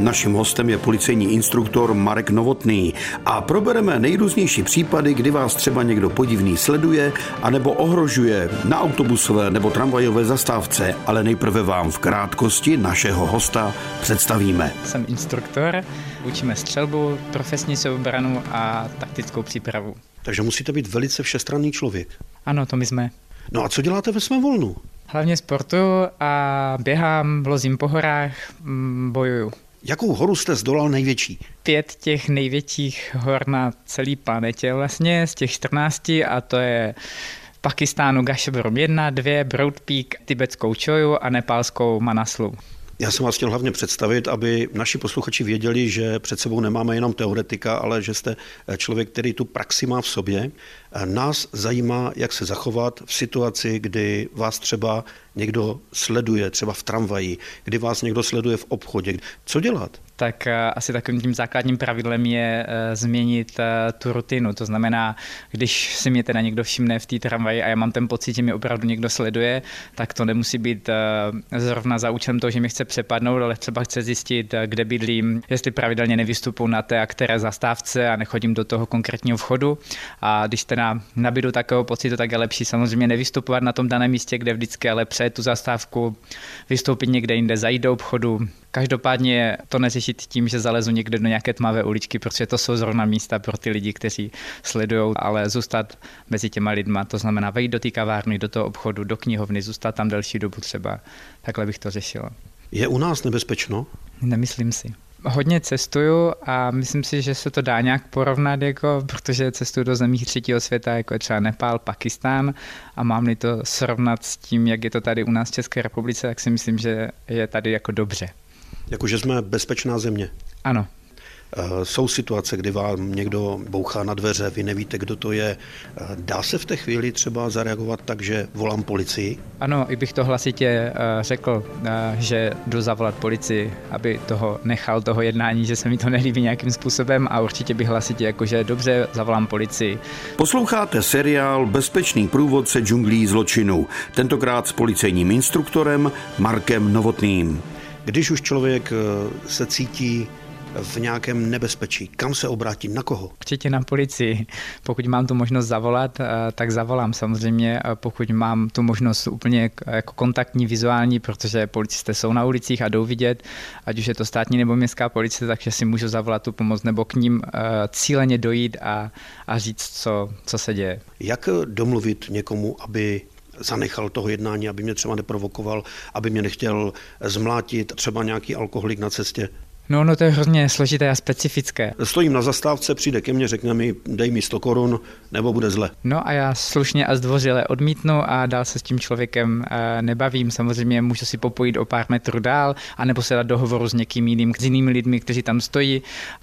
Naším hostem je policejní instruktor Marek Novotný a probereme nejrůznější případy, kdy vás třeba někdo podivný sleduje anebo ohrožuje na autobusové nebo tramvajové zastávce, ale nejprve vám v krátkosti našeho hosta představíme. Jsem instruktor, učíme střelbu, profesní soubranu a taktickou přípravu. Takže musíte být velice všestranný člověk. Ano, to my jsme. No a co děláte ve svém volnu? Hlavně sportu a běhám, vlozím po horách, mm, bojuju. Jakou horu jste zdolal největší? Pět těch největších hor na celé planetě vlastně z těch 14 a to je Pakistánu Gasherbrum 1, 2, Broad Peak, tibetskou Choju a nepálskou Manaslu. Já jsem vás chtěl hlavně představit, aby naši posluchači věděli, že před sebou nemáme jenom teoretika, ale že jste člověk, který tu praxi má v sobě. Nás zajímá, jak se zachovat v situaci, kdy vás třeba někdo sleduje, třeba v tramvaji, kdy vás někdo sleduje v obchodě. Co dělat? Tak eh, asi takovým tím základním pravidlem je eh, změnit eh, tu rutinu. To znamená, když si mě teda někdo všimne v té tramvaji a já mám ten pocit, že mě opravdu někdo sleduje, tak to nemusí být zrovna za účelem toho, že mě chce přepadnout, ale třeba chce zjistit, kde bydlím, jestli pravidelně nevystupuji na té a které zastávce a nechodím do toho konkrétního vchodu. A když teda nabidu takového pocitu, tak je lepší samozřejmě nevystupovat na tom daném místě, kde vždycky, ale před tu zastávku vystoupit někde jinde, zajít do obchodu, Každopádně to neřešit tím, že zalezu někde do nějaké tmavé uličky, protože to jsou zrovna místa pro ty lidi, kteří sledují, ale zůstat mezi těma lidma, to znamená vejít do té kavárny, do toho obchodu, do knihovny, zůstat tam delší dobu třeba. Takhle bych to řešil. Je u nás nebezpečno? Nemyslím si. Hodně cestuju a myslím si, že se to dá nějak porovnat, jako, protože cestuju do zemí třetího světa, jako třeba Nepál, Pakistán a mám-li to srovnat s tím, jak je to tady u nás v České republice, tak si myslím, že je tady jako dobře. Jakože jsme bezpečná země. Ano. Eh, jsou situace, kdy vám někdo bouchá na dveře, vy nevíte, kdo to je. Eh, dá se v té chvíli třeba zareagovat tak, že volám policii? Ano, i bych to hlasitě eh, řekl, že jdu zavolat policii, aby toho nechal, toho jednání, že se mi to nelíbí nějakým způsobem a určitě bych hlasitě jakože dobře, zavolám policii. Posloucháte seriál Bezpečný průvodce džunglí zločinu, tentokrát s policejním instruktorem Markem Novotným. Když už člověk eh, se cítí v nějakém nebezpečí, kam se obrátit, na koho? Určitě na policii. Pokud mám tu možnost zavolat, eh, tak zavolám samozřejmě. Pokud mám tu možnost úplně jako kontaktní, vizuální, protože policisté jsou na ulicích a jdou vidět, ať už je to státní nebo městská policie, takže si můžu zavolat tu pomoc nebo k ním eh, cíleně dojít a, a říct, co, co se děje. Jak domluvit někomu, aby zanechal toho jednání, aby mě třeba neprovokoval, aby mě nechtěl zmlátit třeba nějaký alkoholik na cestě. No, no to je hrozně složité a specifické. Stojím na zastávce, přijde ke mně, řekne mi, dej mi 100 korun, nebo bude zle. No a já slušně a zdvořile odmítnu a dál se s tím člověkem eh, nebavím. Samozřejmě můžu si popojit o pár metrů dál, anebo se dát dohovoru s někým jiným, s jinými lidmi, kteří tam stojí.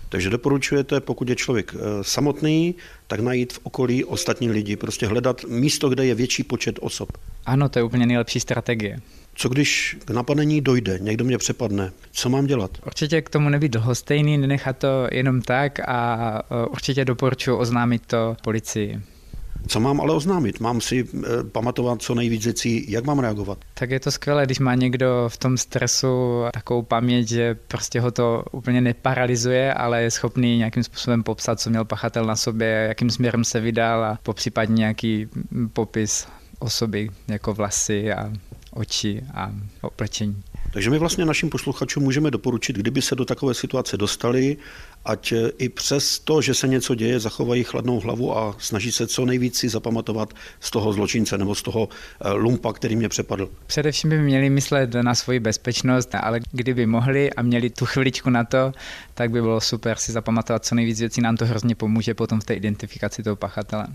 Takže doporučujete, pokud je člověk eh, samotný, tak najít v okolí ostatní lidi, prostě hledat místo, kde je větší počet osob. Ano, to je úplně nejlepší strategie. Co když k napadení dojde, někdo mě přepadne, co mám dělat? Určitě k tomu nebýt lhostejný, nenechat to jenom tak a e, určitě doporučuji oznámit to policii. Co mám ale oznámit? Mám si e, pamatovat co nejvíc věcí, jak mám reagovat? Tak je to skvělé, když má někdo v tom stresu takovou paměť, že prostě ho to úplně neparalizuje, ale je schopný nějakým způsobem popsat, co měl pachatel na sobě, jakým směrem se vydal a popřípadně nějaký popis osoby, jako vlasy a oči a oplečení. Takže my vlastně našim posluchačům můžeme doporučit, kdyby se do takové situace dostali, ať i přes to, že se něco děje, zachovají chladnou hlavu a snaží se co nejvíc si zapamatovat z toho zločince nebo z toho eh, lumpa, který mě přepadl. Především by měli myslet na svoji bezpečnost, ale kdyby mohli a měli tu chviličku na to, tak by bylo super si zapamatovat co nejvíc věcí, nám to hrozně pomůže potom v té identifikaci toho pachatele.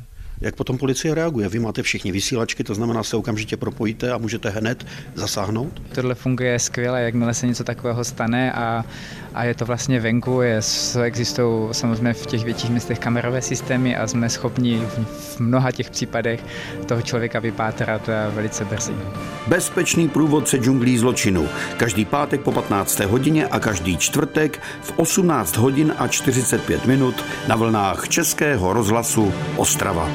Jak potom policie reaguje? Vy máte všichni vysílačky, to znamená, se okamžitě propojíte a můžete hned zasáhnout? Tohle funguje skvěle, jakmile se něco takového stane a, a je to vlastně venku, je, existují samozřejmě v těch větších městech kamerové systémy a jsme schopni v, mnoha těch případech toho člověka vypátrat eh, velice brzy. Bezpečný průvodce džunglí zločinu. Každý pátek po 15. hodině a každý čtvrtek v 18 hodin a 45 minut na vlnách Českého rozhlasu Ostrava.